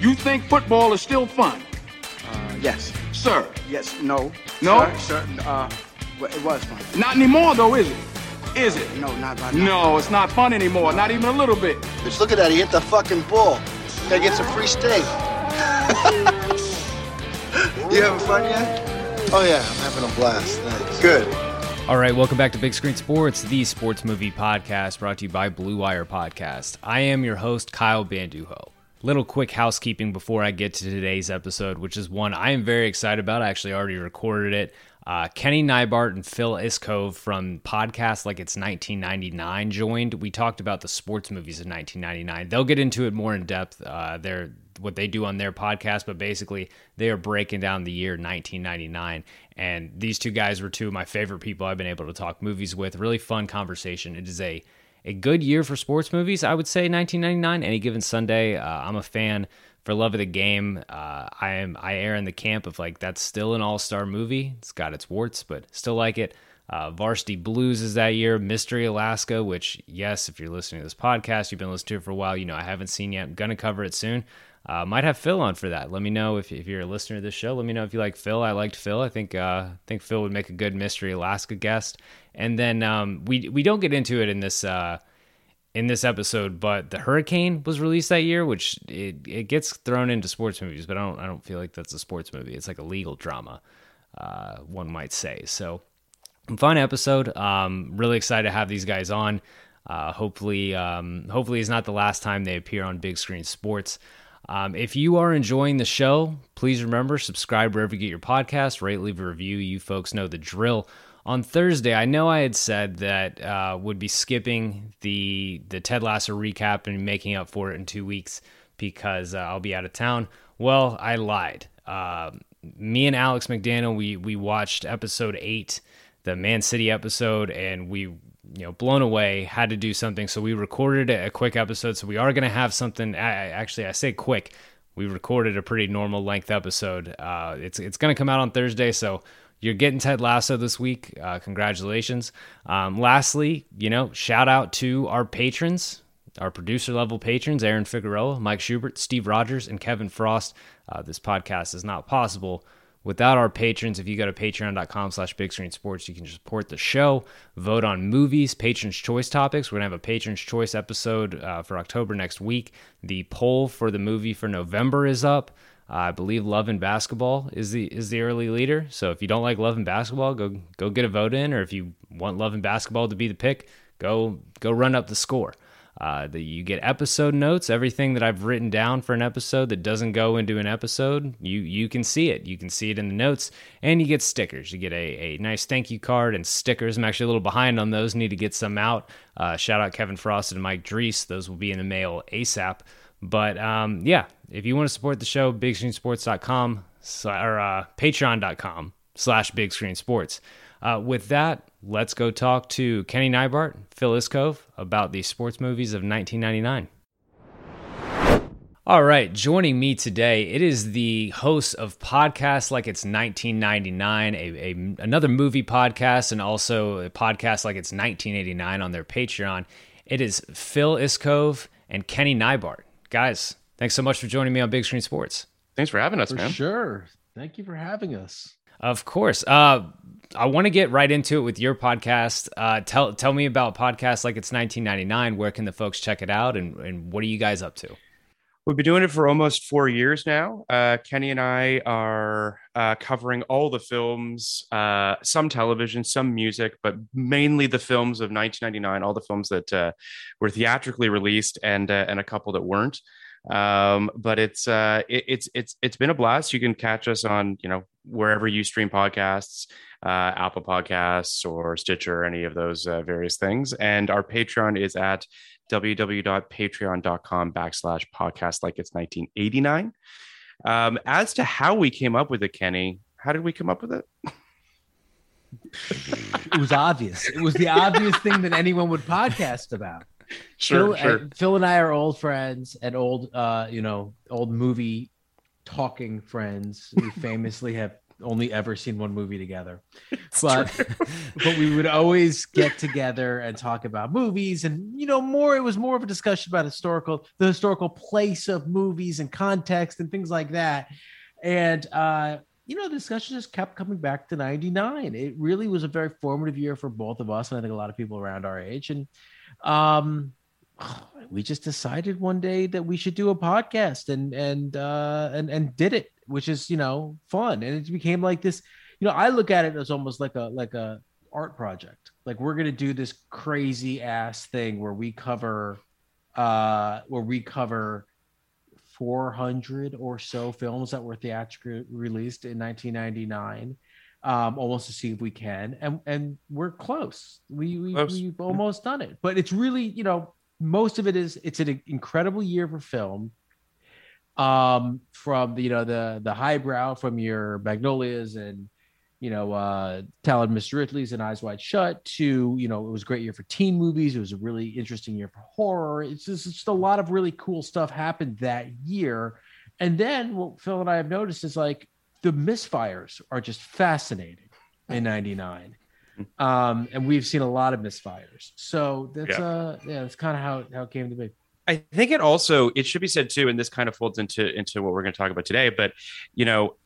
You think football is still fun? Uh, yes. Sir? Yes. No. No? Sir, sir, uh, well, it was fun. Not anymore, though, is it? Is it? No, not right. No, it's not fun anymore. Not even a little bit. Bitch, look at that. He hit the fucking ball. Gotta get some free steak. you having fun yet? Oh, yeah. I'm having a blast. Thanks. Good. All right, welcome back to Big Screen Sports, the sports movie podcast brought to you by Blue Wire Podcast. I am your host, Kyle Banduho. Little quick housekeeping before I get to today's episode, which is one I am very excited about. I actually already recorded it. Uh, Kenny Neibart and Phil Iscove from podcast like it's 1999 joined. We talked about the sports movies of 1999. They'll get into it more in depth. Uh, they're what they do on their podcast, but basically they are breaking down the year 1999. And these two guys were two of my favorite people I've been able to talk movies with. Really fun conversation. It is a a good year for sports movies, I would say 1999. Any given Sunday, uh, I'm a fan for love of the game. Uh, I am I err in the camp of like that's still an all star movie. It's got its warts, but still like it. Uh, Varsity Blues is that year. Mystery Alaska, which yes, if you're listening to this podcast, you've been listening to it for a while. You know I haven't seen yet. I'm gonna cover it soon. Uh, might have Phil on for that. Let me know if, if you're a listener to this show. Let me know if you like Phil. I liked Phil. I think uh, I think Phil would make a good Mystery Alaska guest. And then um, we we don't get into it in this uh, in this episode, but the Hurricane was released that year, which it, it gets thrown into sports movies, but I don't I don't feel like that's a sports movie. It's like a legal drama, uh, one might say. So fun episode. Um, really excited to have these guys on. Uh, hopefully, um, hopefully it's not the last time they appear on Big Screen Sports. Um, if you are enjoying the show, please remember subscribe wherever you get your podcast, rate, leave a review. You folks know the drill. On Thursday, I know I had said that uh, would be skipping the the Ted Lasso recap and making up for it in two weeks because uh, I'll be out of town. Well, I lied. Uh, me and Alex McDaniel, we we watched episode eight, the Man City episode, and we you know blown away had to do something. So we recorded a quick episode. So we are going to have something I, actually i say quick. We recorded a pretty normal length episode. Uh, it's it's going to come out on thursday. So you're getting ted lasso this week. Uh, congratulations. Um, lastly you know shout out to our patrons our producer level patrons aaron figueroa mike schubert steve rogers and kevin frost. Uh, this podcast is not possible without our patrons. If you go to patreon.com slash big screen sports you can support the show vote on movies patrons choice topics. We're going to have a patrons choice episode uh, for october next week. The poll for the movie for november is up i believe love and basketball is the is the early leader so if you don't like love and basketball go go get a vote in or if you want love and basketball to be the pick go go run up the score uh, you get episode notes, everything that I've written down for an episode that doesn't go into an episode, you you can see it. You can see it in the notes, and you get stickers. You get a, a nice thank you card and stickers. I'm actually a little behind on those. Need to get some out. Uh, shout out Kevin Frost and Mike Drees. Those will be in the mail ASAP. But um, yeah, if you want to support the show, bigscreensports.com or uh, patreon.com slash bigscreensports. Uh, with that, let's go talk to Kenny Neibart, Phil Iscove about the sports movies of 1999. All right, joining me today, it is the host of Podcast Like It's 1999, a, a, another movie podcast, and also a podcast like it's 1989 on their Patreon. It is Phil Iscove and Kenny Neibart. Guys, thanks so much for joining me on Big Screen Sports. Thanks for having us, for man. Sure. Thank you for having us. Of course. Uh, I want to get right into it with your podcast. Uh, tell tell me about podcasts like it's 1999. Where can the folks check it out, and, and what are you guys up to? We've been doing it for almost four years now. Uh, Kenny and I are uh, covering all the films, uh, some television, some music, but mainly the films of 1999. All the films that uh, were theatrically released, and uh, and a couple that weren't. Um, but it's uh, it, it's it's it's been a blast. You can catch us on you know wherever you stream podcasts, Apple Podcasts or Stitcher, any of those various things. And our Patreon is at www.patreon.com backslash podcast like it's 1989. Um, as to how we came up with it, Kenny, how did we come up with it? it was obvious. It was the obvious thing that anyone would podcast about. Sure, Phil, sure. Uh, Phil and I are old friends and old, uh, you know, old movie talking friends. We famously have only ever seen one movie together. It's but true. but we would always get together and talk about movies and you know more it was more of a discussion about historical the historical place of movies and context and things like that. And uh you know the discussion just kept coming back to 99 it really was a very formative year for both of us and i think a lot of people around our age. And um we just decided one day that we should do a podcast and and uh and and did it which is you know fun. And it became like this you know i look at it as almost like a like a art project. Like we're gonna do this crazy ass thing where we cover uh where we cover 400 or so films that were theatrically released in 1999 um almost to see if we can. And and we're close. We, we Close. we've almost done it. But it's really you know most of it is it's an incredible year for film. Um from the you know the the highbrow from your magnolias and you know uh talented mr ripley's and eyes wide shut to you know it was a great year for teen movies. It was a really interesting year for horror. It's just, it's just a lot of really cool stuff happened that year. And then what phil and i have noticed is like the misfires are just fascinating in 99 um and we've seen a lot of misfires so that's Yeah. uh yeah that's kind of how how it came to be I think it also it should be said too, and this kind of folds into into what we're going to talk about today. But you know,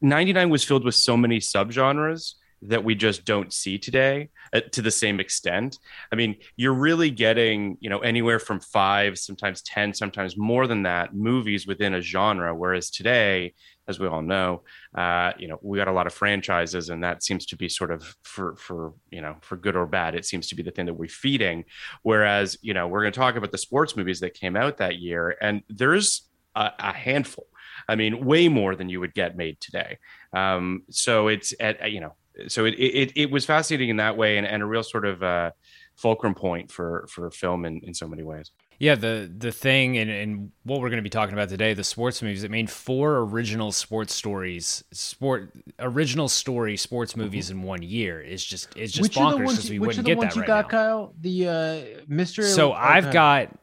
'99 was filled with so many subgenres that we just don't see today uh, to the same extent. I mean, you're really getting you know anywhere from five, sometimes ten, sometimes more than that movies within a genre. Whereas today, as we all know, uh, you know, we got a lot of franchises, and that seems to be sort of for for you know for good or bad. It seems to be the thing that we're feeding. Whereas you know, we're going to talk about the sports movies that came out that year, and there's a, a handful. I mean, way more than you would get made today. Um, so it's at you know, so it it, it was fascinating in that way, and, and a real sort of uh, fulcrum point for for film in, in so many ways. Yeah, the the thing and, and what we're going to be talking about today, the sports movies. It made four original sports stories, sport original story sports movies in one year. Is just it's just which bonkers because we which are wouldn't the get ones that you right got now. kyle the uh mystery So I've okay. got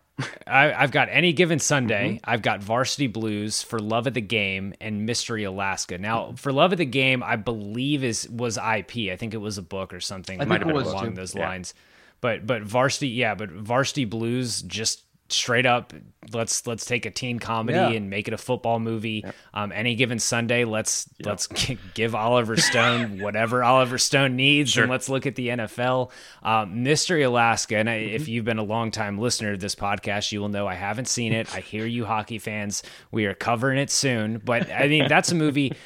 I, I've got any given Sunday. Mm-hmm. I've got Varsity Blues for Love of the Game and Mystery Alaska. Now, for Love of the Game, I believe is was IP. I think it was a book or something I it was, along too. those Yeah. lines. But but Varsity, yeah, but Varsity Blues just straight up let's let's take a teen comedy Yeah. and make it a football movie. Um any given sunday let's let's g- give oliver stone whatever oliver stone needs and let's look at the nfl um mystery alaska and I, if Mm-hmm. you've been a long time listener to this podcast you will know i haven't seen it. I hear you hockey fans. We are covering it soon. But i mean that's a movie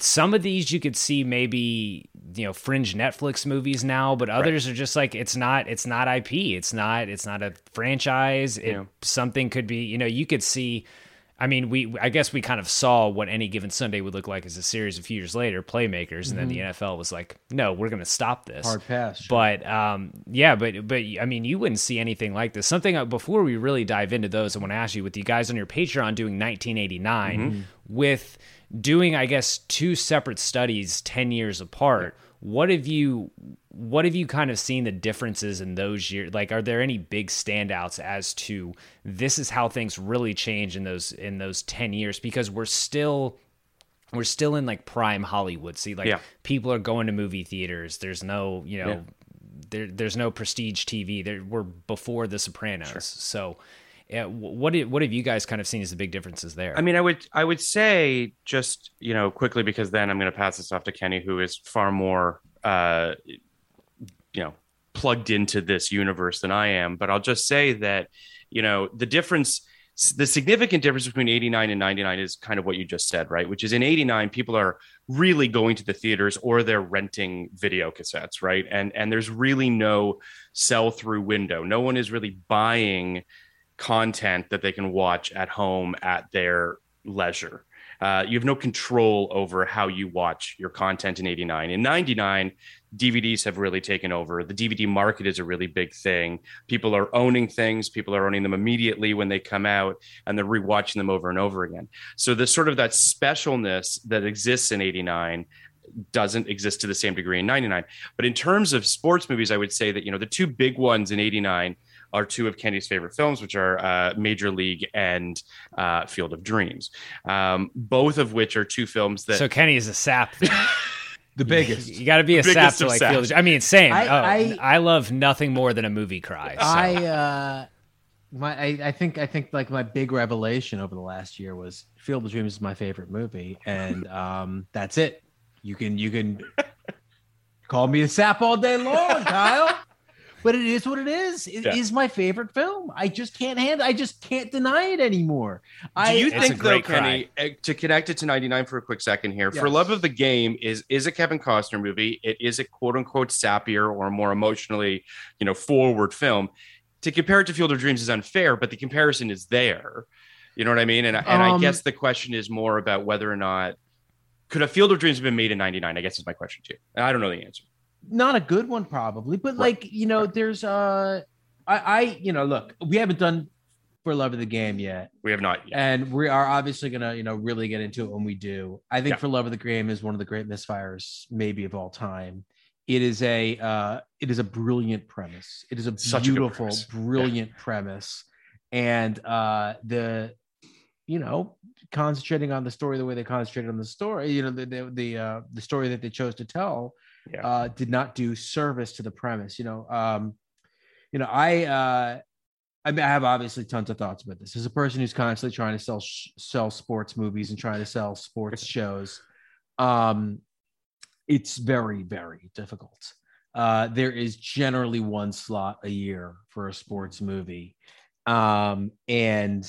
some of these you could see maybe you know fringe netflix movies now but others are just like it's not it's not ip it's not it's not a franchise it Yeah. something could be you know you could see i mean we i guess we kind of saw what any given sunday would look like as a series a few years later playmakers and then the nfl was like no we're going to stop this hard pass sure. but um, yeah, but but I mean, you wouldn't see anything like this. Something uh, before we really dive into those, I want to ask you with you guys on your Patreon doing 1989 with doing, I guess, two separate studies 10 years apart. what have you what have you kind of seen the differences in those years like are there any big standouts as to this is how things really change in those in those 10 years because we're still we're still in like prime hollywood see like Yeah. people are going to movie theaters there's no you know Yeah. there, there's no prestige tv there we're before the sopranos so yeah, wh- what what have you guys kind of seen as the big differences there I mean, I would I would say just you know quickly because then I'm going to pass this off to Kenny, who is far more uh, you know plugged into this universe than I am. But I'll just say that you know the difference, the significant difference between 89 and 99 is kind of what you just said, right? Which is in 89 people are really going to the theaters or they're renting video cassettes, right? And and there's really no sell through window. No one is really buying content that they can watch at home at their leisure. Uh, you have no control over how you watch your content in 89. In 99, DVDs have really taken over. The DVD market is a really big thing. People are owning things, people are owning them immediately when they come out, and they're rewatching them over and over again. So, the sort of that specialness that exists in 89 doesn't exist to the same degree in 99. But in terms of sports movies, I would say that, you know, the two big ones in 89 are two of Kenny's favorite films, which are uh, Major League and uh, Field of Dreams, um, both of which are two films that. so kenny is a sap The biggest. you got to be a sap to like saps. feel i mean same I- oh, I- I, love nothing more than a movie cry so. I uh my I, I think I think like my big revelation over the last year was Field of Dreams is my favorite movie, and um that's it. You can you can call me a sap all day long, Kyle. But it is what it is. It is Yeah. my favorite film. I just can't handle. I just can't deny it anymore. I Do you think, though, great Kenny, uh, to connect it to 99 for a quick second here, For Love of the Game is is a Kevin Costner movie. It is a quote unquote sappier or more emotionally, you know, forward film. To compare it to Field of Dreams is unfair, but the comparison is there. You know what I mean? And, and I Um, guess the question is more about whether or not could a Field of Dreams have been made in 99? I guess is my question too. And I don't know the answer. Not a good one probably but Right. like you know there's uh i i you know look we haven't done for love of the game yet We have not yet. and we are obviously gonna you know really get into it when we do i think Yeah. for love of the game is one of the great misfires maybe of all time it is a uh it is a brilliant premise it is a Such a good beautiful. Yeah. brilliant premise and uh the you know concentrating on the story the way they concentrated on the story you know the the the, uh, the story that they chose to tell Yeah. uh did not do service to the premise you know um you know i uh I mean, I have obviously tons of thoughts about this. As a person who's constantly trying to sell sh- sell sports movies and trying to sell sports shows, um, it's very very difficult. Uh, there is generally one slot a year for a sports movie, um, and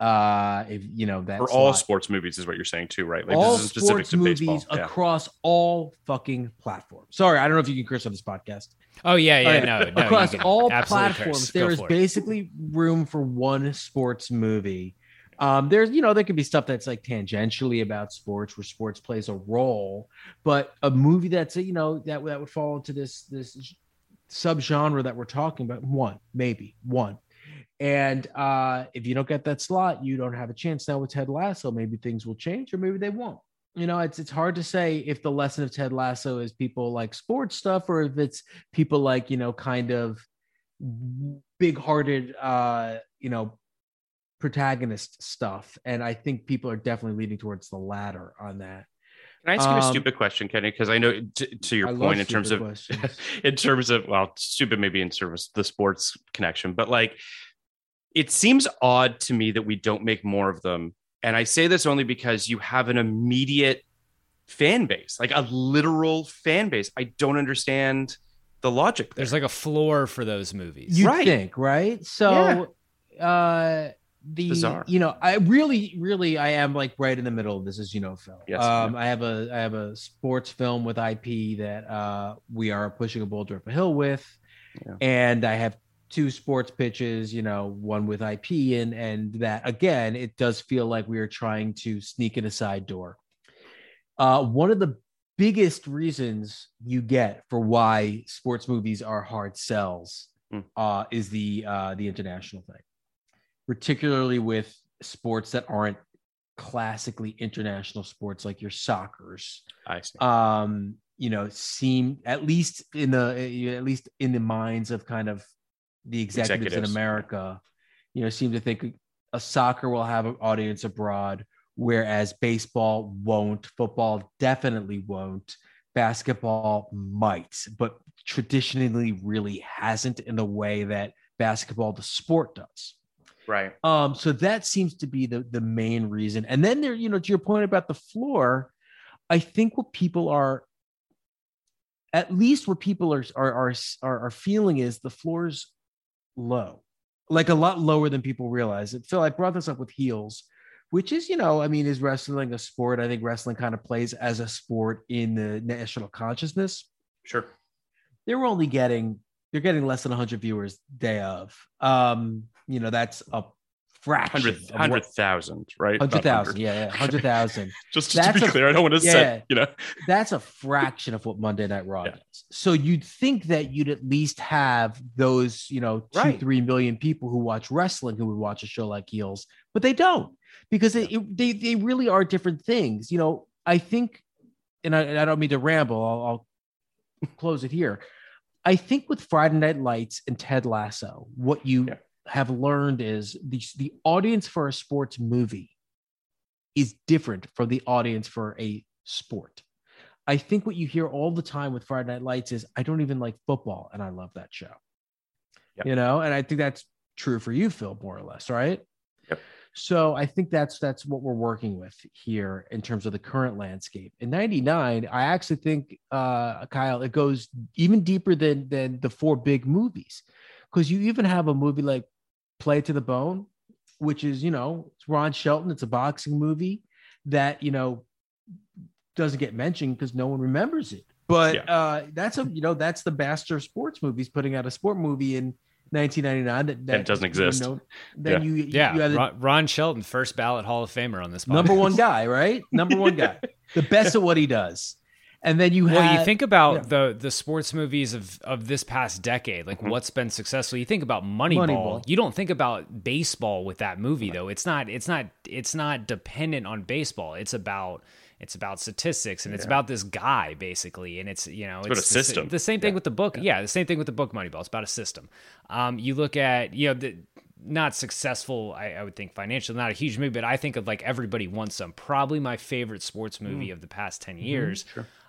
uh, if you know that For all slot- sports movies is what you're saying too, right? Like all this isn't specific sports to baseball. movies Yeah. across all fucking platforms. Sorry, I don't know if you can curse on this podcast. oh yeah yeah Oh, yeah. no, no across all platforms curse. Go there is for it. basically room for one sports movie um there's you know there could be stuff that's like tangentially about sports where sports plays a role but a movie that's you know that, that would fall into this this subgenre that we're talking about one maybe one and uh if you don't get that slot you don't have a chance. Now with ted lasso maybe things will change or maybe they won't. You know it's it's hard to say if the lesson of ted lasso is people like sports stuff or if it's people like you know kind of big-hearted uh you know protagonist stuff. And i think people are definitely leaning towards the latter on that. Can I ask you a Um, stupid question, Kenny? Because I know to, to your I point in terms of in terms of well, stupid maybe in service the sports connection, but like it seems odd to me that we don't make more of them. And I say this only because you have an immediate fan base, like a literal fan base. I don't understand the logic there. there's like a floor for those movies you Right. think right so uh the Bizarre. you know i really really i am like right in the middle of this as you know film. Yes, um i have a i have a sports film with ip that uh we are pushing a boulder up a hill with Yeah. and i have two sports pitches you know one with ip and and that again it does feel like we are trying to sneak in a side door uh one of the biggest reasons you get for why sports movies are hard sells Hmm. uh, is the uh, the international thing, particularly with sports that aren't classically international sports like your soccer's. I see. Um, you know, seem at least in the at least in the minds of kind of the executives, Executives. in America, you know, seem to think a soccer will have an audience abroad, whereas baseball won't, football definitely won't, basketball might, but traditionally really hasn't in the way that basketball, the sport, does. Right. Um, so that seems to be the the main reason. And then there, you know, to your point about the floor, I think what people are, at least what people are are are are, are feeling is the floor's low, like a lot lower than people realize. It Phil, I brought this up with heels, which is, you know, I mean, is wrestling a sport? I think wrestling kind of plays as a sport in the national consciousness. Sure. They're only getting they're getting less than 100 viewers day of. Um, you know, that's a fraction. Hundred of hundred thousand, right? 100,000. Yeah, yeah, 100,000. Just, just to be a- clear, I don't want to yeah. set, you know. That's a fraction of what Monday Night Raw Yeah. does. So you'd think that you'd at least have those, you know, two, Right. three million people who watch wrestling who would watch a show like Heels, but they don't because it, it- they, they really are different things. You know, I think, and I, and I don't mean to ramble, I'll, I'll close it here. I think with Friday Night Lights and Ted Lasso, what you Yeah. Have learned is the, the audience for a sports movie is different from the audience for a sport. I think what you hear all the time with Friday Night Lights is, I don't even like football and I love that show. Yep. You know, and I think that's true for you, Phil, more or less, right? Yep. So I think that's that's what we're working with here in terms of the current landscape. In 99, I actually think uh Kyle, it goes even deeper than than the four big movies. Because you even have a movie like Play to the Bone, which is, you know, it's Ron Shelton, it's a boxing movie that, you know, doesn't get mentioned because no one remembers it. But Yeah. uh that's a you know, that's the master of sports movies putting out a sport movie in 1999 that, that That doesn't you exist. know, then Yeah. you Yeah, you have the Ron, Ron Shelton, first ballot Hall of Famer on this. Podcast. number one guy, right? Number one guy, the best at what he does. And then you have Well, you think about yeah. the the sports movies of of this past decade, like mm-hmm. what's been successful. You think about Moneyball. Moneyball. You don't think about baseball with that movie though. It's not it's not it's not dependent on baseball. It's about it's about statistics and it's about this guy basically, and it's you know it's, about a the system. The same thing with the book. Yeah. the same thing with the book Moneyball. It's about a system. Um, you look at you know the not successful. I, I would think financially, not a huge movie, but I think of like Everybody Wants Some. Probably my favorite sports movie mm. of the past ten mm-hmm. years.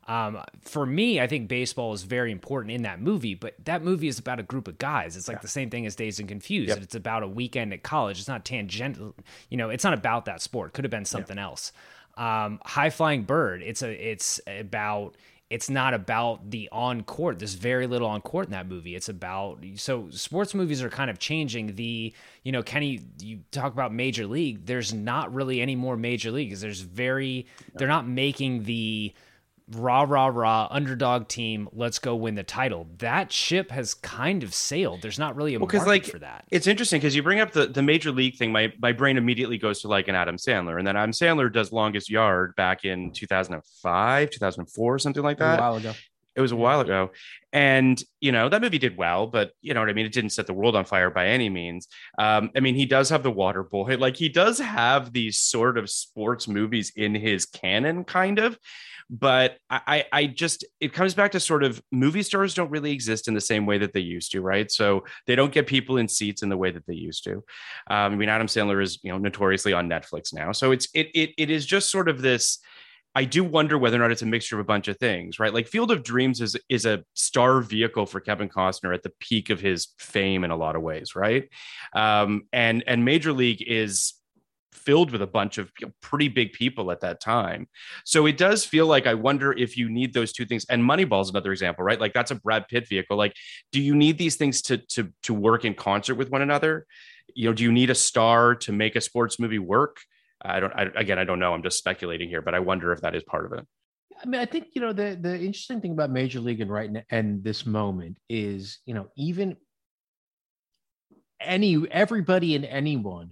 Um, for me, I think baseball is very important in that movie, but that movie is about a group of guys. It's like the same thing as Dazed and Confused. It's about a weekend at college. It's not tangential, you know, it's not about that sport. Could have been something else. Um, High Flying Bird, it's a it's about it's not about the on court. There's very little on court in that movie. It's about so sports movies are kind of changing the you know Kenny you talk about major league. There's not really any more major leagues. There's very they're not making the rah rah rah underdog team. Let's go win the title. That ship has kind of sailed. There's not really a Well, 'cause, market like, for that. It's interesting because you bring up the, the major league thing. My my brain immediately goes to like an Adam Sandler, and then Adam Sandler does Longest Yard back in 2005, 2004, something like that. a while ago. It was a while ago. And, you know, that movie did well, but you know what I mean? It didn't set the world on fire by any means. Um, I mean, he does have The Water Boy. Like, he does have these sort of sports movies in his canon, kind of. But I, I just, it comes back to sort of movie stars don't really exist in the same way that they used to, right? So they don't get people in seats in the way that they used to. Um, I mean, Adam Sandler is, you know, notoriously on Netflix now. So it's, it, it, it is just sort of this, I do wonder whether or not it's a mixture of a bunch of things, right? Like Field of Dreams is is a star vehicle for Kevin Costner at the peak of his fame in a lot of ways, right? Um, and and Major League is filled with a bunch of you know, pretty big people at that time. So it does feel like I wonder if you need those two things. And Moneyball is another example, right? Like that's a Brad Pitt vehicle. Like, do you need these things to to to work in concert with one another? You know, do you need a star to make a sports movie work? I don't. I, again, I don't know. I'm just speculating here, but I wonder if that is part of it. I mean, I think you know the the interesting thing about Major League and right now and this moment is you know even any everybody and anyone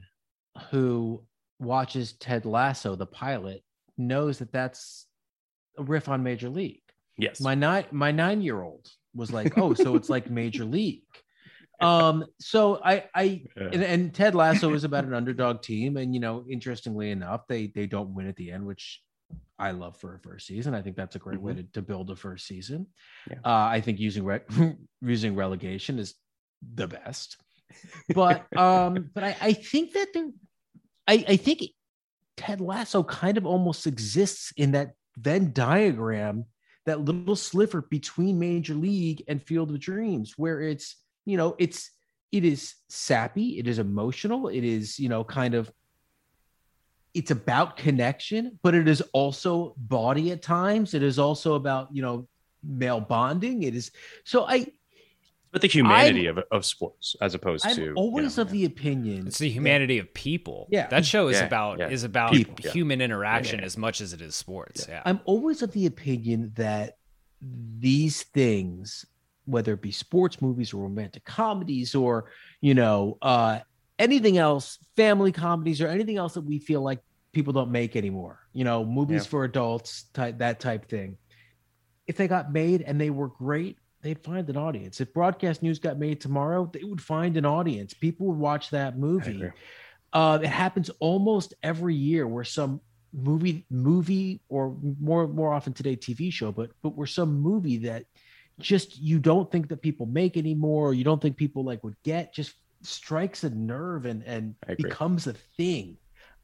who watches Ted Lasso, the pilot, knows that that's a riff on Major League. Yes. My nine my nine year old was like, oh, so it's like Major League. Um, so I I Yeah. and, and Ted Lasso is about an underdog team, and you know, interestingly enough, they they don't win at the end, which I love for a first season. I think that's a great way Mhm. to, to build a first season. Yeah. Uh, I think using re- using relegation is the best. But um, but I, I think that there, I, I think Ted Lasso kind of almost exists in that Venn diagram, that little sliver between Major League and Field of Dreams, where it's you know it's it is sappy, it is emotional, it is you know kind of it's about connection, but it is also body at times. It is also about you know male bonding. It is so I but the humanity of, of sports as opposed I'm to always you know, of the opinion It's the humanity of people. Yeah. that show is Yeah, about yeah. is about People, yeah. human interaction as much as it is sports. Yeah, I'm always of the opinion that these things, whether it be sports movies or romantic comedies or, you know, uh, anything else, family comedies or anything else that we feel like people don't make anymore, you know, movies Yeah. for adults, type, that type thing. If they got made and they were great, they'd find an audience. If broadcast news got made tomorrow, they would find an audience. People would watch that movie. Uh, it happens almost every year where some movie movie or more more often today TV show, but but where some movie that just you don't think that people make anymore, or you don't think people like would get, just strikes a nerve and and becomes a thing.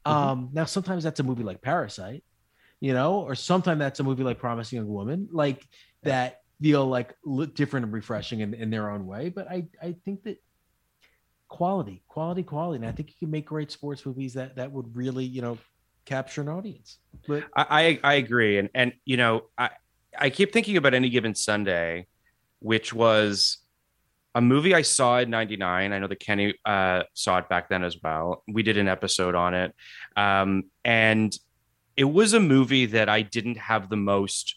Mhm. Um, now sometimes that's a movie like Parasite, you know, or sometimes that's a movie like Promising Young Woman, like that feel like li- different and refreshing in, in their own way. But I I think that quality, quality, quality, and I think you can make great sports movies that that would really you know capture an audience. But I, I I agree, and and you know I I keep thinking about any given Sunday, which was a movie I saw in '99. I know that Kenny uh, saw it back then as well. We did an episode on it, um, and it was a movie that I didn't have the most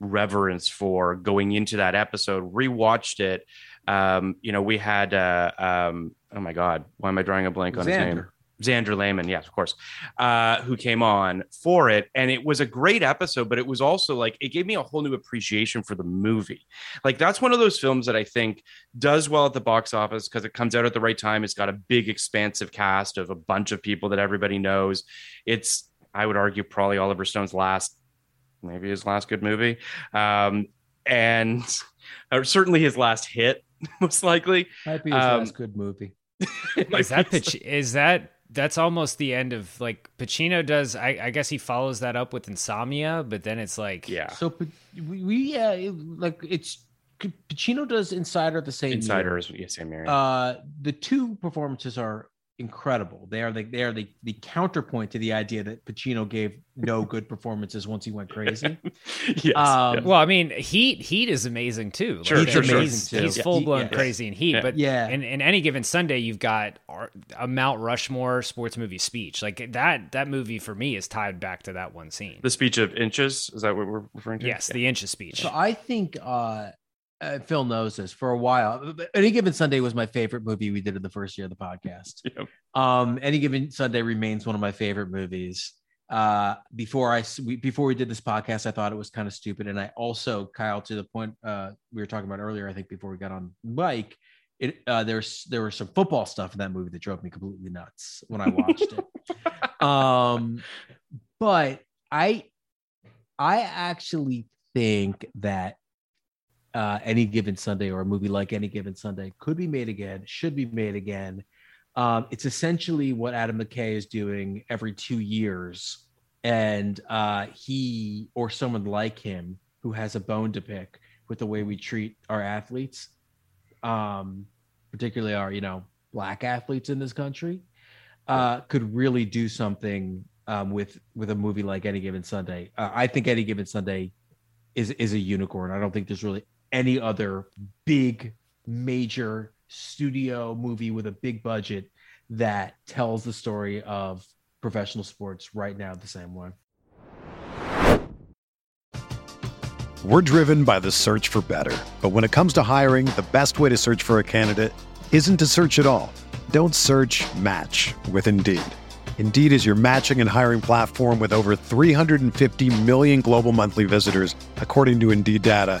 reverence for going into that episode. Rewatched it. Um, you know, we had uh, um, oh my god, why am I drawing a blank on his name? Xander. Xander Lehman, yes, of course, uh, who came on for it. And it was a great episode, but it was also like, it gave me a whole new appreciation for the movie. Like, that's one of those films that I think does well at the box office because it comes out at the right time. It's got a big, expansive cast of a bunch of people that everybody knows. It's, I would argue, probably Oliver Stone's last, maybe his last good movie. Um, and or certainly his last hit, most likely. might be his Um, last good movie. is that Pac- is that that's almost the end of like Pacino does. I, I guess he follows that up with Insomnia, but then it's like yeah. So we, we uh, it- like it's Pacino does Insider the same year. Insider is yeah, same area. Uh, the two performances are incredible. They are the they are the, the counterpoint to the idea that Pacino gave no good performances once he went crazy. yes, um, yes. Well, I mean, Heat Heat is amazing too. Like, Sure, Heat's sure, he's sure. too. He's Yeah. full blown Yeah. crazy in Heat, Yeah. but Yeah. in, in any given Sunday, you've got a Mount Rushmore sports movie speech. Like that that movie for me is tied back to that one scene. The speech of inches is that what we're referring to? yes, Yeah. the inches speech. So I think uh, uh, Phil knows this for a while. Any given Sunday was my favorite movie we did in the first year of the podcast. Yep. Um, Any given Sunday remains one of my favorite movies. Uh, before I we, before we did this podcast, I thought it was kind of stupid, and I also Kyle to the point uh, we were talking about earlier. I think before we got on mic, it uh, there's there was some football stuff in that movie that drove me completely nuts when I watched it. Um, but I I actually think that uh, any given Sunday or a movie like any given Sunday could be made again, should be made again. Um, it's essentially what Adam McKay is doing every two years, and uh, he or someone like him who has a bone to pick with the way we treat our athletes, um, particularly our you know black athletes in this country, uh, could really do something um, with with a movie like Any Given Sunday. Uh, I think Any Given Sunday is is a unicorn. I don't think there's really any other big major studio movie with a big budget that tells the story of professional sports right now the same way. We're driven by the search for better. But when it comes to hiring, the best way to search for a candidate isn't to search at all. Don't search match with Indeed. Indeed is your matching and hiring platform with over 350 million global monthly visitors, according to Indeed data,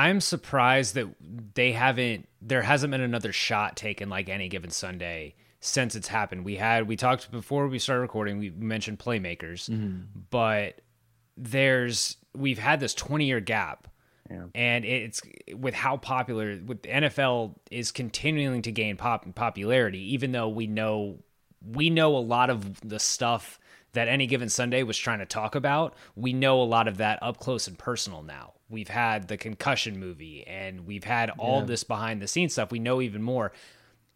I'm surprised that they haven't there hasn't been another shot taken like any given Sunday since it's happened. We had we talked before we started recording, we mentioned playmakers, Mm-hmm. but there's we've had this 20 year gap. Yeah. And it's with how popular with the NFL is continuing to gain pop popularity, even though we know we know a lot of the stuff that any given Sunday was trying to talk about. We know a lot of that up close and personal now. We've had the concussion movie and we've had all this behind the scenes stuff. We know even more.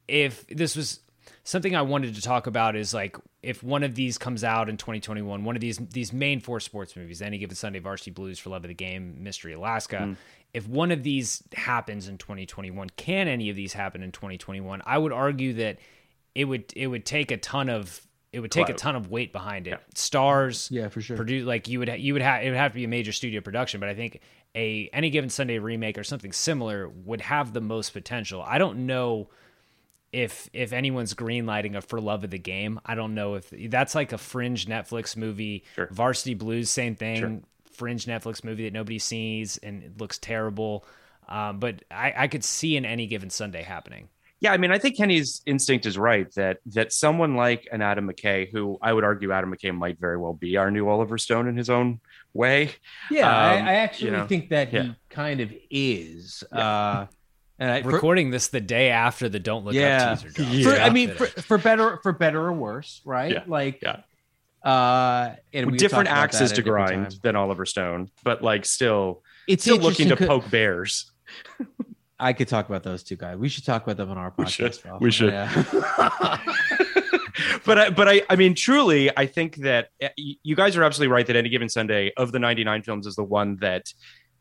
If this was something I wanted to talk about is like if one of these comes out in 2021, one of these these main four sports movies, any given Sunday, Varsity Blues for Love of the Game, Mystery Alaska. Mm. If one of these happens in 2021, can any of these happen in 2021? I would argue that it would it would take a ton of it would take a Clout. ton of weight behind it. Stars, Yeah, for sure. Produce like you would ha- you would have it would have to be a major studio production, but I think a any given Sunday remake or something similar would have the most potential. I don't know if if anyone's greenlighting a For Love of the Game. I don't know if that's like a fringe Netflix movie. Sure. Varsity Blues, same thing. Sure. Fringe Netflix movie that nobody sees and it looks terrible. Um, but I, I could see in any given Sunday happening. Yeah, I mean, I think Kenny's instinct is right that that someone like an Adam McKay, who I would argue Adam McKay might very well be our new Oliver Stone in his own way. Yeah, I, Um, I actually you know, think that yeah. he kind of is. Uh, and I, for, Recording this the day after the Don't Look Yeah. Up teaser drops. Yeah. for- I mean, for, for better for better or worse, right? Yeah, Like, yeah. Uh, and we With different axes to grind than Oliver Stone, but like still, It's still looking to poke bears. I could talk about those two guys. We should talk about them on our podcast. We should. Ralph. We should. Yeah. but I, but I, I mean, truly, I think that uh, you guys are absolutely right that any given Sunday of the 99 films is the one that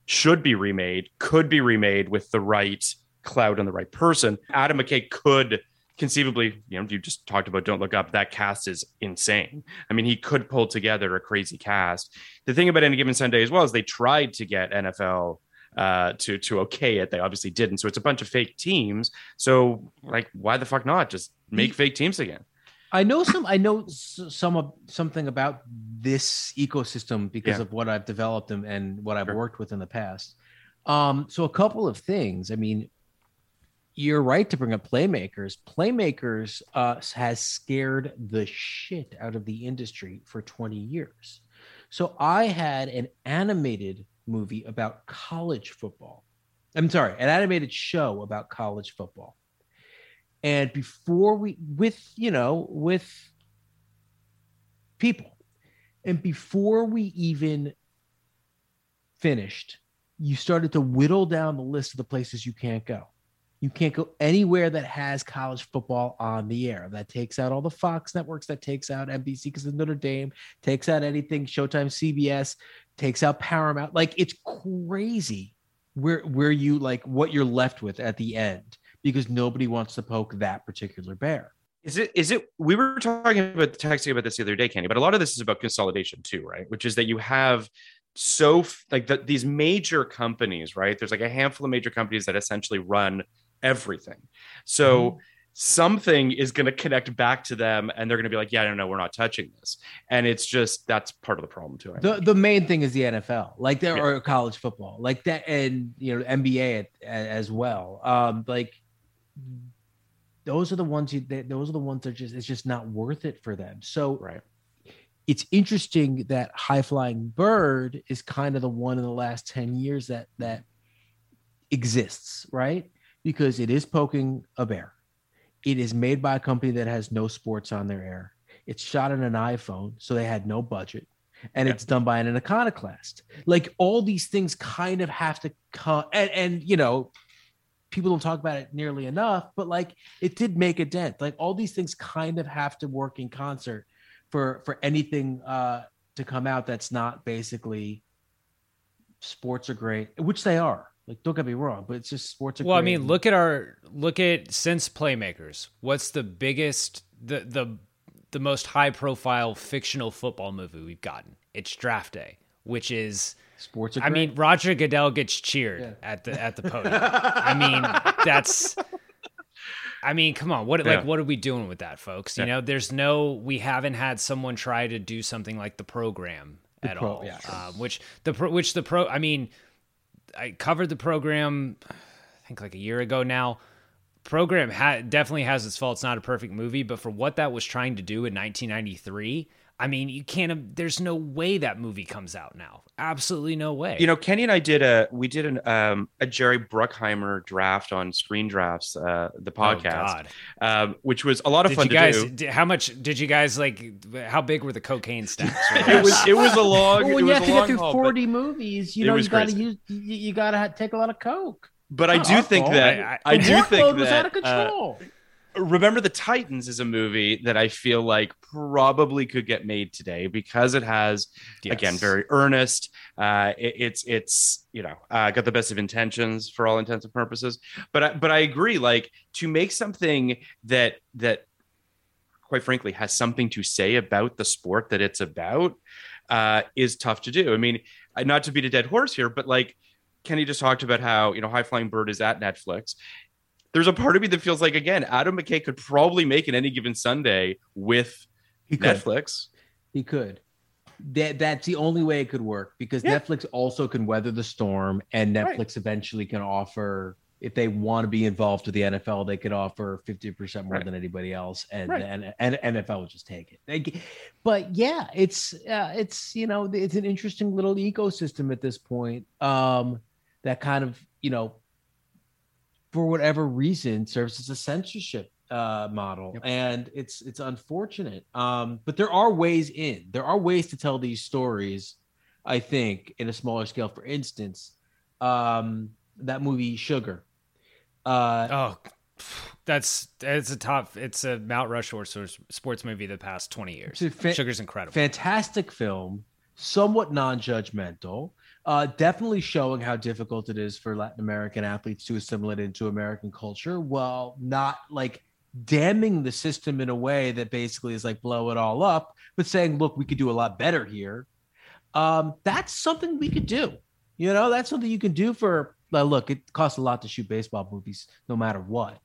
should be remade, could be remade with the right cloud and the right person. Adam McKay could conceivably, you know, you just talked about Don't Look Up. That cast is insane. I mean, he could pull together a crazy cast. The thing about any given Sunday as well is they tried to get NFL uh to to okay it they obviously didn't so it's a bunch of fake teams so like why the fuck not just make fake teams again I know some. I know some of something about this ecosystem because Yeah. of what I've developed and, and what I've Sure. worked with in the past. Um, so a couple of things. I mean, you're right to bring up playmakers. Playmakers uh, has scared the shit out of the industry for 20 years. So I had an animated movie about college football. I'm sorry, an animated show about college football. And before we, with, you know, with people, and before we even finished, you started to whittle down the list of the places you can't go. You can't go anywhere that has college football on the air. That takes out all the Fox networks, that takes out NBC because of Notre Dame, takes out anything Showtime, CBS, takes out Paramount. Like it's crazy where where you like what you're left with at the end because nobody wants to poke that particular bear. Is it is it we were talking about texting about this the other day, Kenny, but a lot of this is about consolidation too, right? Which is that you have so like the, these major companies, right? There's like a handful of major companies that essentially run everything. So something is going to connect back to them and they're going to be like, yeah, no, no, we're not touching this. And it's just that's part of the problem too. I The the main thing is the NFL, like there Yeah. are college football, like that, and you know NBA as well. Um, like those are the ones you. They, those are the ones that just it's just not worth it for them. So right. it's interesting that High Flying Bird is kind of the one in the last 10 years that that exists, right? Because it is poking a bear. It is made by a company that has no sports on their air. It's shot on an iPhone, so they had no budget. and Yeah. it's done by an iconoclast. Like all these things kind of have to come, and, and you know, people don't talk about it nearly enough, but like it did make a dent. Like all these things kind of have to work in concert for for anything uh, to come out that's not basically sports are great, which they are. Like don't get me wrong, but it's just sports are Well, I mean, look at our look at since playmakers. What's the biggest the the the most high profile fictional football movie we've gotten? It's Draft Day, which is sports are I mean, Roger Goodell gets cheered Yeah. at the at the podium. I mean, that's. I mean, come on. What Yeah. like what are we doing with that, folks? You Yeah. know, there's no. We haven't had someone try to do something like the program The at pro- all. yeah. Uh, which the pro, which the pro. I mean, I covered the program. I think like a year ago now. Program ha- definitely has its faults. Not a perfect movie, but for what that was trying to do in 1993, I mean, you can't. There's no way that movie comes out now. Absolutely no way. You know, Kenny and I did a we did an um a Jerry Bruckheimer draft on Screen Drafts, uh, the Oh, podcast, God. um, which was a lot of Did fun you guys? do. Did, how much did you guys like? How big were the cocaine stacks? It was it was a long. Well, it when you was have to get through haul, 40 movies, you know, you got to use, you, you got to take a lot of coke. But I do think that I- I, The do think workload was that out of uh, control. Remember the Titans is a movie that I feel like probably could get made today because it has again very earnest. Uh, it- it's it's you know uh, got the best of intentions for all intents and purposes. But I, but I agree. Like to make something that that quite frankly has something to say about the sport that it's about uh, is tough to do. I mean, not to beat a dead horse here, but like Kenny just talked about how you know High Flying Bird is at Netflix. There's a part of me that feels like again Adam McKay could probably make an any given Sunday with He could. Netflix. He could. That that's the only way it could work because Yeah. Netflix also can weather the storm, and Right. Netflix eventually can offer. If they want to be involved with the NFL, they could offer fifty percent more Right. than anybody else, and, Right. and and NFL would just take it. But yeah, it's uh, it's you know it's an interesting little ecosystem at this point. Um, that kind of you know, for whatever reason, serves as a censorship uh, model, Yep. and it's it's unfortunate. Um, but there are ways in. There are ways to tell these stories. I think in a smaller scale. For instance, um, that movie Sugar. Uh, Oh, that's it's a top. It's a Mount Rushmore sports movie of the past twenty years. Fa- Sugar's incredible. fantastic film, somewhat non-judgmental. Uh, definitely showing how difficult it is for Latin American athletes to assimilate into American culture, while not like damning the system in a way that basically is like blow it all up, but saying, "Look, we could do a lot better here." Um, that's something we could do. You know, that's something you can do for. Look, it costs a lot to shoot baseball movies, no matter what.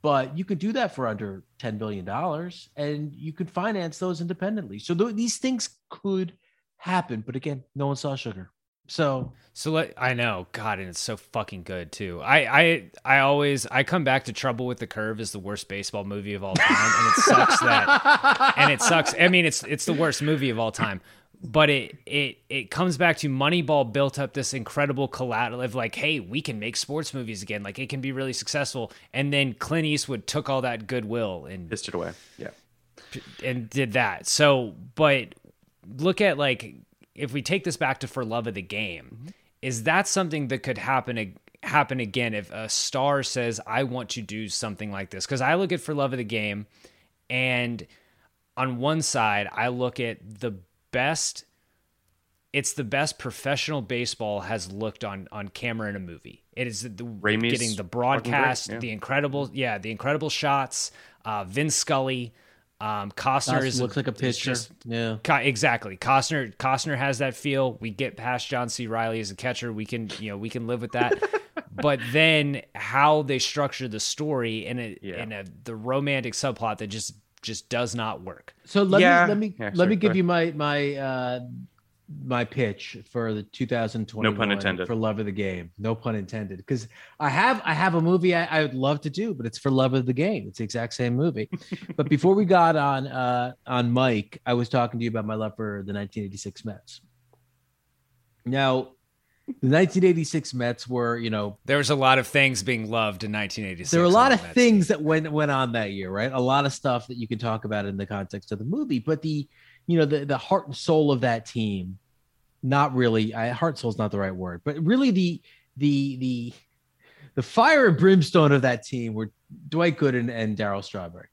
But you could do that for under ten billion dollars, and you could finance those independently. So th- these things could happen. But again, no one saw sugar. So So let I know, God, and it's so fucking good too. I I I always I come back to Trouble with the Curve is the worst baseball movie of all time, and it sucks that and it sucks. I mean, it's it's the worst movie of all time. But it it it comes back to Moneyball built up this incredible collateral of like, hey, we can make sports movies again. Like it can be really successful. And then Clint Eastwood took all that goodwill and Pissed it away. Yeah. and did that. So, but look at like if we take this back to for love of the game, is that something that could happen happen again if a star says I want to do something like this? Because I look at for love of the game, and on one side I look at the best. It's the best professional baseball has looked on on camera in a movie. It is the Raimi's getting the fucking great, broadcast, yeah. the incredible, yeah, the incredible shots. Uh, Vince Scully, um, Costner Costner is looks like a pitcher. just- yeah. Co- exactly. Costner Costner has that feel. We get past John C. Reilly as a catcher. We can you know we can live with that. but then how they structure the story in a Yeah. in a the romantic subplot that just just does not work. So let Yeah. me let me Yeah, let sorry, me give ahead. you my my uh my pitch for the 2020 No pun intended. for love of the game no pun intended because i have i have a movie I, I would love to do but it's for love of the game it's the exact same movie but before we got on uh on mike i was talking to you about my love for the 1986 mets now the 1986 mets were you know There was a lot of things being loved in 1986. there were a lot of Mets things that went went on that year, right? A lot of stuff that you can talk about in the context of the movie. But the you know the the heart and soul of that team. Not really. I, heart and soul is not the right word, but really the the the the fire and brimstone of that team were Dwight Gooden and Darryl Strawberry.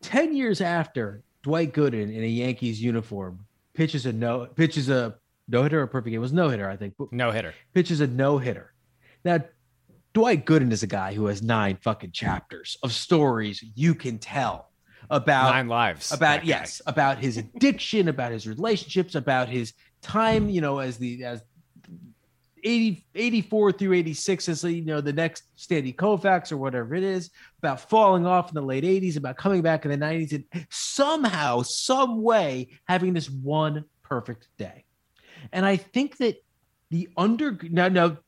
Ten years after Dwight Gooden in a Yankees uniform pitches a no pitches a no hitter or perfect game it was no hitter I think no hitter pitches a no hitter. Now Dwight Gooden is a guy who has nine fucking chapters of stories you can tell about nine lives about yes about his addiction about his relationships about his time you know as the as 80, 84 through 86 as you know the next Sandy Koufax or whatever it is about falling off in the late 80s about coming back in the 90s and somehow some way having this one perfect day. And I think that the under now now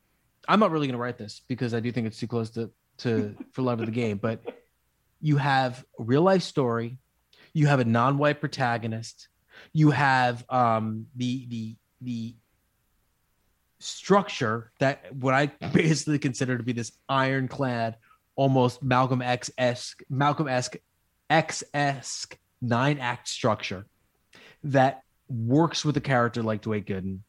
I'm not really going to write this because I do think it's too close to to for love of the game but you have a real life story. You have a non-white protagonist you have um the the the structure that what I basically consider to be this ironclad, almost Malcolm X esque, Malcolm esque, X esque nine act structure that works with a character like Dwight Gooden.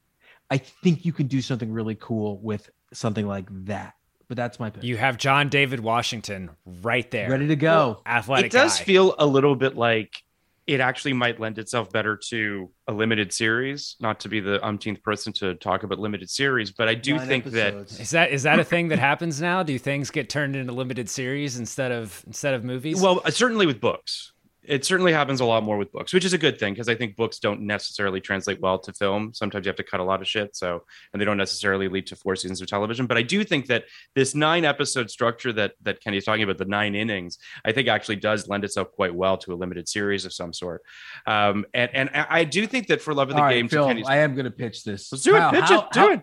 I think you can do something really cool with something like that. But that's my pick. You have John David Washington right there, ready to go. Well, athletic. It does guy. feel a little bit like it actually might lend itself better to a limited series. Not to be the umpteenth person to talk about limited series, but I do Nine think episodes. that Is that is that a thing that happens now? Do things get turned into limited series instead of instead of movies? well, uh, certainly with books, it certainly happens a lot more with books, which is a good thing because I think books don't necessarily translate well to film. Sometimes you have to cut a lot of shit, so and they don't necessarily lead to four seasons of television. But I do think that this nine episode structure that that Kenny's talking about, the nine innings, I think actually does lend itself quite well to a limited series of some sort. Um, and and I do think that for love of the All right, game, to Phil, I am going to pitch this. Let's do Kyle, it. Pitch how- it. Do how- it.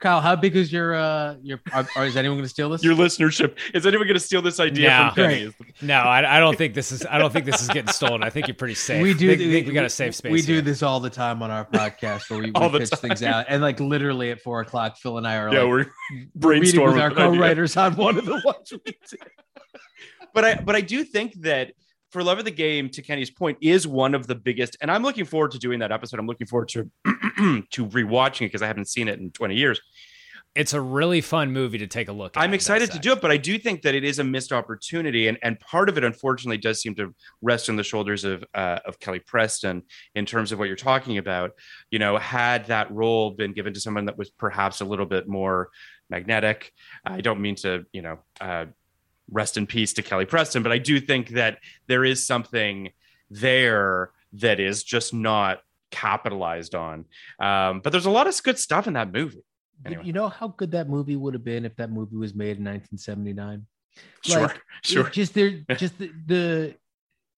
Kyle, how big is your uh your? Are, are- is anyone going to steal this? Your listenership. Is anyone going to steal this idea No. from Kenny? Great. No, I, I don't think this is. I don't think this is getting stolen. I think you're pretty safe. we do. I think, think we got a safe space. We do this all the time on our podcast where we, All we the pitch things out, and like literally at four o'clock, Phil and I are yeah, like we're brainstorming with our co-writers on one of the ones we did. but I but I do think that for love of the game, to Kenny's point, is one of the biggest. And I'm looking forward to doing that episode. I'm looking forward to to rewatching it because I haven't seen it in 20 years. It's a really fun movie to take a look at. I'm excited to do it, but I do think that it is a missed opportunity, and and part of it, unfortunately, does seem to rest on the shoulders of uh, of Kelly Preston in terms of what you're talking about. You know, had that role been given to someone that was perhaps a little bit more magnetic, I don't mean to, you know, uh, rest in peace to Kelly Preston, but I do think that there is something there that is just not capitalized on. Um, but there's a lot of good stuff in that movie. Anyway. You know how good that movie would have been if that movie was made in 1979. Sure, Like, sure. Just there, just the, the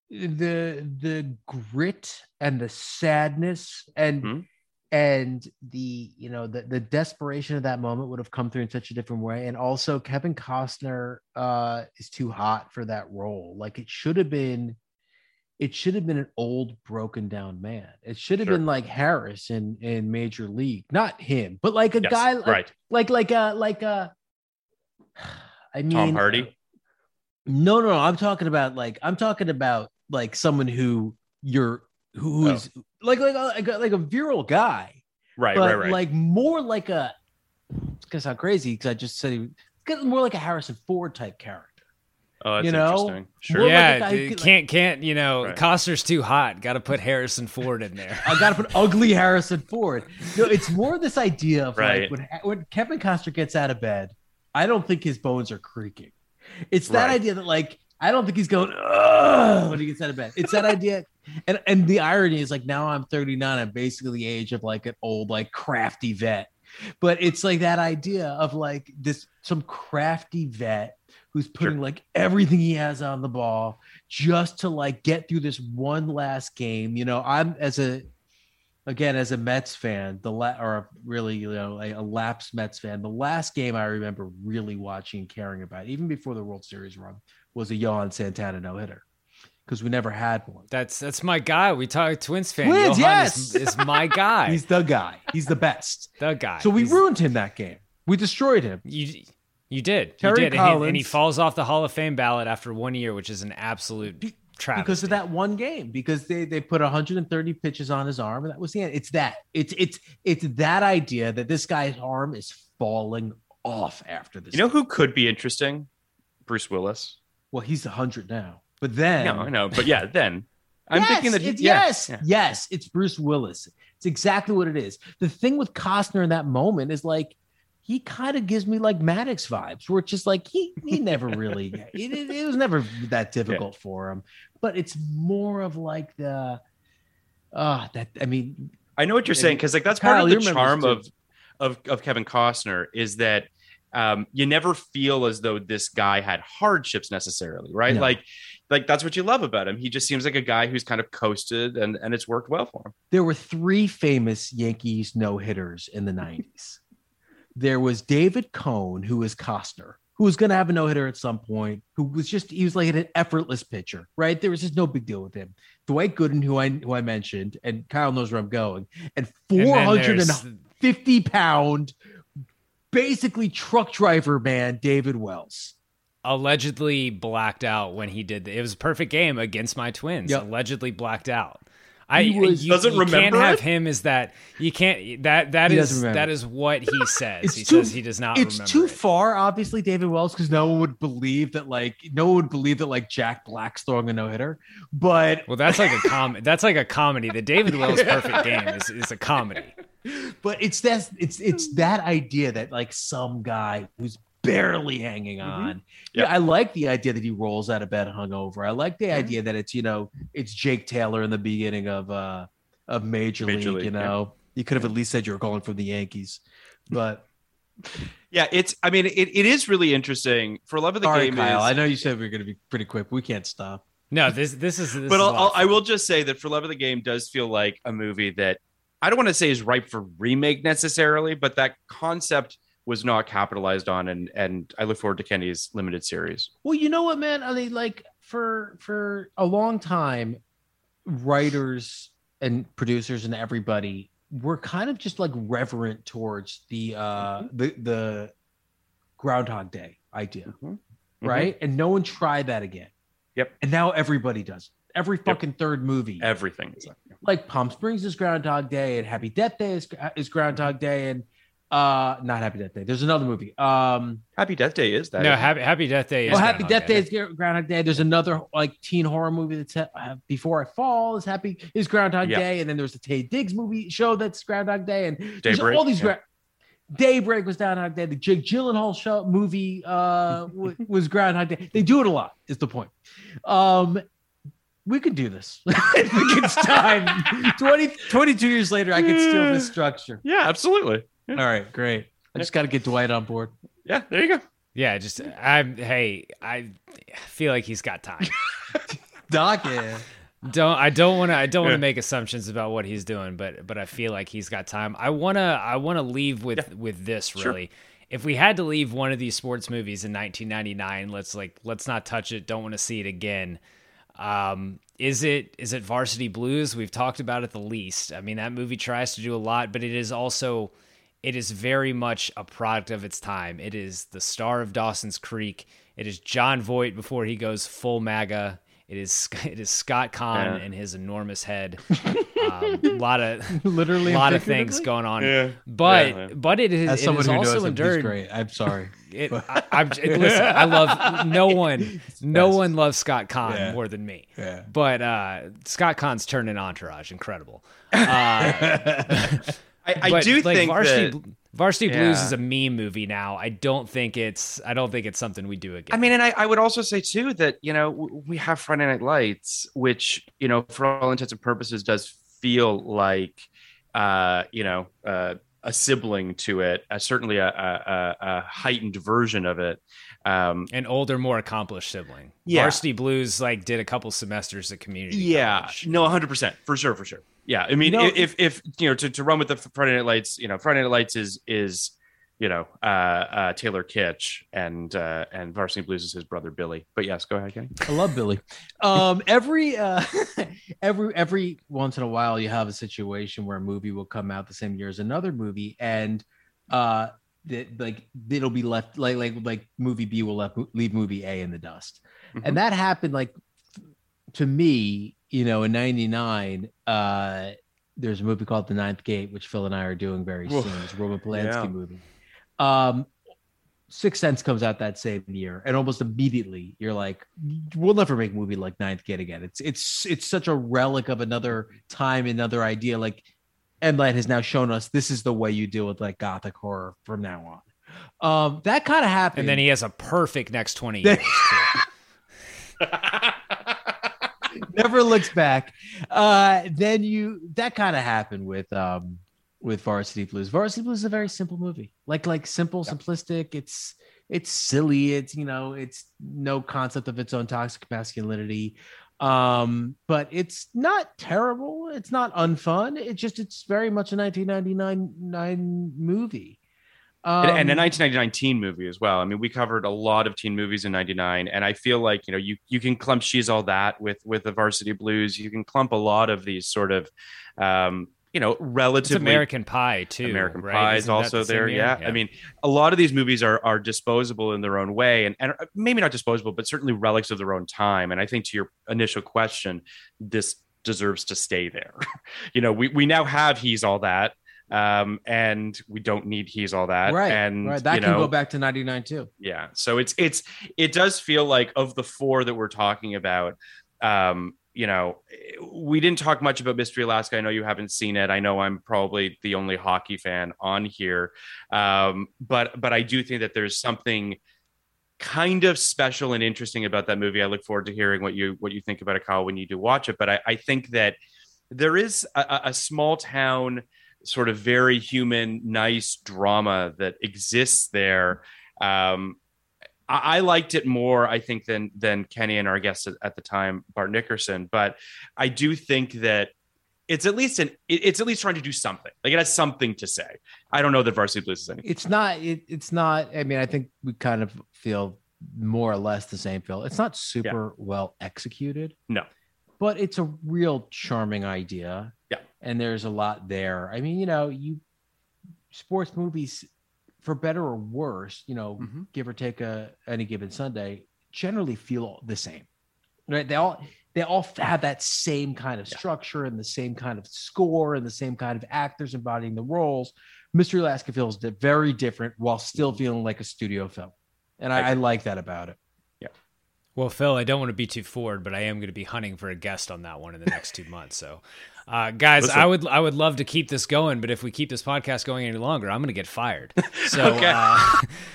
the the grit and the sadness and Mhm. And the you know the the desperation of that moment would have come through in such a different way. And also, Kevin Costner uh, is too hot for that role. Like it should have been. It should have been an old, broken down man. It should have Sure. been like Harris in in Major League, not him, but like a Yes, guy like, right. like like a like a. I mean, Tom Hardy. no, no, no. I'm talking about like I'm talking about like someone who you're who's like like a, like a like a virile guy, Right, but right, right. like more like a. It's gonna sound crazy because I just said he it's more like a Harrison Ford type character. oh, that's you know, interesting. Sure. More like yeah, guy dude, can't can't you know? Right. Costner's too hot. Got to put Harrison Ford in there. I gotta put ugly Harrison Ford. No, it's more this idea of Right. like when when Kevin Costner gets out of bed, I don't think his bones are creaking. It's that Right. idea that like I don't think he's going Ugh, when he gets out of bed. It's that idea, and and the irony is like now I'm 39. I'm basically the age of like an old like crafty vet, but it's like that idea of like this some crafty vet who's putting Sure. like everything he has on the ball just to like get through this one last game. You know, I'm as a again as a Mets fan, the la- or really you know a, a lapsed Mets fan, the last game I remember really watching and caring about, even before the World Series run, was a Johan Santana no hitter because we never had one. That's that's my guy. We talk Twins fan. Twins, Johan yes! is, is my guy. He's the guy. He's the best. the guy. So we He's- ruined him that game. We destroyed him. You you did. Terry you did. And he- And he, falls off the Hall of Fame ballot after one year, which is an absolute Travesty. because of that one game because they they put 130 pitches on his arm and that was the end it's that it's it's it's that idea that this guy's arm is falling off after this You know who could be interesting? Bruce Willis. Well he's a 100 now but then No, I know, but yeah, then I'm Yes, thinking that he, it's, yeah, yes, yeah. yes, it's Bruce Willis. It's exactly what it is. The thing with Costner in that moment is like he kind of gives me like Maddux vibes, where it's just like he he never really it, it, it was never that difficult for him, but it's more of like the ah that I mean I know what you're saying because like that's Kyle, part of the charm of, of of Kevin Costner is that um, you never feel as though this guy had hardships necessarily, right? No. Like, like that's what you love about him. He just seems like a guy who's kind of coasted, and and it's worked well for him. there were three famous Yankees no hitters in the 90s. There was David Cone, who was Costner, who was going to have a no hitter at some point, who was just, he was like an effortless pitcher, right? There was just no big deal with him. Dwight Gooden, who I, who I mentioned, and Kyle knows where I'm going, and And 450 there's pound, basically truck driver man, David Wells. allegedly blacked out when he did. The, it was a perfect game against my twins. Yep. Allegedly blacked out. I He was- you, Doesn't you can't remember have him is that. You can't. That that he is that is what he says. It's he too- says he does not. it's remember too it. far, obviously, David Wells, because no one would believe that, like, no one would believe that, like, Jack Black's throwing a no hitter. But Well, that's like a com. That's like a comedy. The David Wells perfect game is, is a comedy. but it's that it's it's that idea that like some guy who's barely hanging Mm-hmm. on. Yeah, I like the idea that he rolls out of bed hungover. I like the Mm-hmm. idea that it's you know it's Jake Taylor in the beginning of uh of Major, Major League. League, you yeah. know, you could have at least said you were calling from the Yankees, but Yeah, it's. I mean, it, it is really interesting. For love of the sorry, game, Kyle. is, I know you said we are going to be pretty quick. We can't stop. No, this this is. This but is a I'll, I'll, of I will just say that for love of the game does feel like a movie that I don't want to say is ripe for remake necessarily, but that concept was not capitalized on, and and I look forward to Kenny's limited series. Well, you know what, man? I mean, like for for a long time, writers and producers and everybody were kind of just like reverent towards the uh mm-hmm. the the Groundhog Day idea, mm-hmm. Mm-hmm. right? And no one tried that again. Yep. And now everybody does. Every fucking third movie, Everything. like- like Palm Springs is Groundhog Day, and Happy Death Day is, is Groundhog Day, and uh, not Happy Death Day. There's another movie. Um, Happy Death Day is that? No, happy Happy Death Day. Is well, Happy Death Day is Groundhog Day. There's another like teen horror movie that's uh, Before I Fall is Happy is Groundhog Yeah. Day, and then there's the Taye Diggs movie show that's Groundhog Day, and Daybreak, all these. yeah. gra- Daybreak was Groundhog Day. The Jake Gyllenhaal show movie uh, w- was Groundhog Day. They do it a lot. Is the point? Um, we could do this. I think it's time. 20, 22 years later, I can steal this structure. Yeah, absolutely. All right, great. I just got to get Dwight on board. Yeah, there you go. Yeah, just I'm. Hey, I feel like he's got time. Doc, yeah. don't I don't want to I don't want Yeah. to make assumptions about what he's doing, but but I feel like he's got time. I wanna I wanna leave with with this Sure. really. If we had to leave one of these sports movies in 1999, let's like let's not touch it. Don't want to see it again. Um, is it is it Varsity Blues? We've talked about it the least. I mean, that movie tries to do a lot, but it is also it is very much a product of its time. It is the star of Dawson's Creek. It is Jon Voight before he goes full MAGA. It is it is Scott Caan Yeah. and his enormous head. um, a lot of Literally, a lot of things going on. Yeah. But Yeah, yeah. but it is As it someone is who also knows him, he's endured. great. I'm sorry. It, I, I'm listen. I love no one. No best. one loves Scott Caan Yeah. more than me. Yeah. But uh, Scott Caan's turned in Entourage, incredible. Uh, I, I do like, think Varsity, that. Varsity Blues Yeah. is a meme movie now. I don't think it's. I don't think it's something we do again. I mean, and I, I would also say too that you know we have Friday Night Lights, which you know for all intents and purposes does feel like uh, you know uh, a sibling to it, uh, certainly a, a, a, a heightened version of it. Um, an older, more accomplished sibling. Yeah. Varsity Blues like did a couple semesters at community. yeah, college. no, hundred percent for sure, for sure. Yeah, I mean, if if you know to, to run with the Friday Night Lights, you know, Friday Night Lights is is you know uh, uh, Taylor Kitsch and uh, and Varsity Blues is his brother Billy. But yes, go ahead, Kenny. I love Billy. Um, every uh, every every once in a while, you have a situation where a movie will come out the same year as another movie, and uh, that like it'll be left like like like movie B will left, leave movie A in the dust, Mhm. and that happened like to me, you know, in '99, uh, there's a movie called The Ninth Gate, which Phil and I are doing very Oof. soon. It's a Roman Polanski Yeah. movie. Um, Sixth Sense comes out that same year, and almost immediately you're like, "We'll never make a movie like Ninth Gate again." It's it's it's such a relic of another time, another idea. Like M Night has now shown us this is the way you deal with like gothic horror from now on. Um, that kind of happened, And then he has a perfect next 20 years. never looks back. Uh, then you that kind of happened with um with Varsity Blues. Varsity Blues is a very simple movie, like like simple, simplistic. It's it's silly. It's you know it's no concept of its own toxic masculinity, um, but it's not terrible. It's not unfun. It's just it's very much a 1999 nine movie. Um, and, and a 1999 teen movie as well. I mean, we covered a lot of teen movies in '99, and I feel like you know you you can clump "She's All That" with with the Varsity Blues. You can clump a lot of these sort of, um, you know, It's relatively American Pie too. American right? Pie is also the there. year? Yeah. I mean, a lot of these movies are are disposable in their own way, and and maybe not disposable, but certainly relics of their own time. And I think to your initial question, this deserves to stay there. you know, we we now have he's all that, um, and we don't need he's all that, right, And right. That you can go back to 99 too. yeah. So it's it's it does feel like of the four that we're talking about um you know we didn't talk much about mystery alaska. I know you haven't seen it. I know i'm probably the only hockey fan on here. Um but but i do think that there's something kind of special and interesting about that movie. I look forward to hearing what you what you think about it kyle when you do watch it. But i, I think that there is a- a small town sort of very human nice drama that exists there um, I, I liked it more, I think, than than Kenny and our guest at, the time, Bart Nickerson. But I do think that it's at least an it- it's at least trying to do something. Like it has something to say. I don't know that Varsity Blues is anything. it's not it, it's not i mean i think we kind of feel more or less the same feel it's not super well executed No. but it's a real charming idea Yeah. And there's a lot there i mean you know you sports movies for better or worse you know Mhm. give or take a any given sunday generally feel the same right they all they all have that same kind of structure and the same kind of score and the same kind of actors embodying the roles Mystery Alaska feels very different while still feeling like a studio film. And I, I like that about it. Yeah. Well, Phil, I don't want to be too forward, but I am going to be hunting for a guest on that one in the next two months. So, uh, guys, Listen. I would I would love to keep this going, but if we keep this podcast going any longer, I'm going to get fired. So, Okay. uh,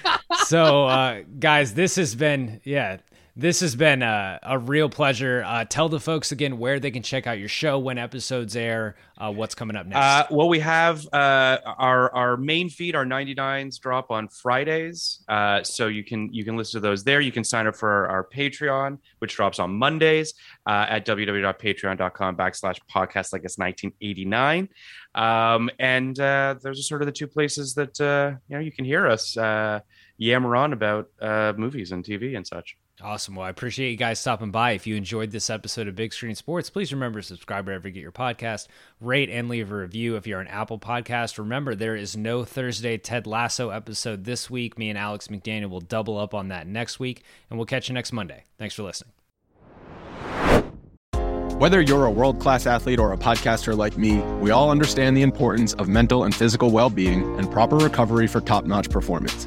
so uh, guys, this has been yeah, this has been a, a real pleasure. Uh, tell the folks again where they can check out your show, when episodes air, uh, what's coming up next. Uh, well, we have uh, our our main feed, our 99s drop on Fridays, uh, so you can you can listen to those there. You can sign up for our, our Patreon, which drops on Mondays uh, at www.patreon.com backslash podcast like it's 1989. Um, and those are sort of the two places that you know you can hear us yammer on about movies and TV and such. Awesome. Well, I appreciate you guys stopping by. If you enjoyed this episode of Big Screen Sports, please remember to subscribe wherever you get your podcast, rate and leave a review if you're an Apple podcast. Remember, there is no Thursday Ted Lasso episode this week. Me and Alex McDaniel will double up on that next week, and we'll catch you next Monday. Thanks for listening. Whether you're a world class athlete or a podcaster like me, we all understand the importance of mental and physical well being and proper recovery for top notch performance.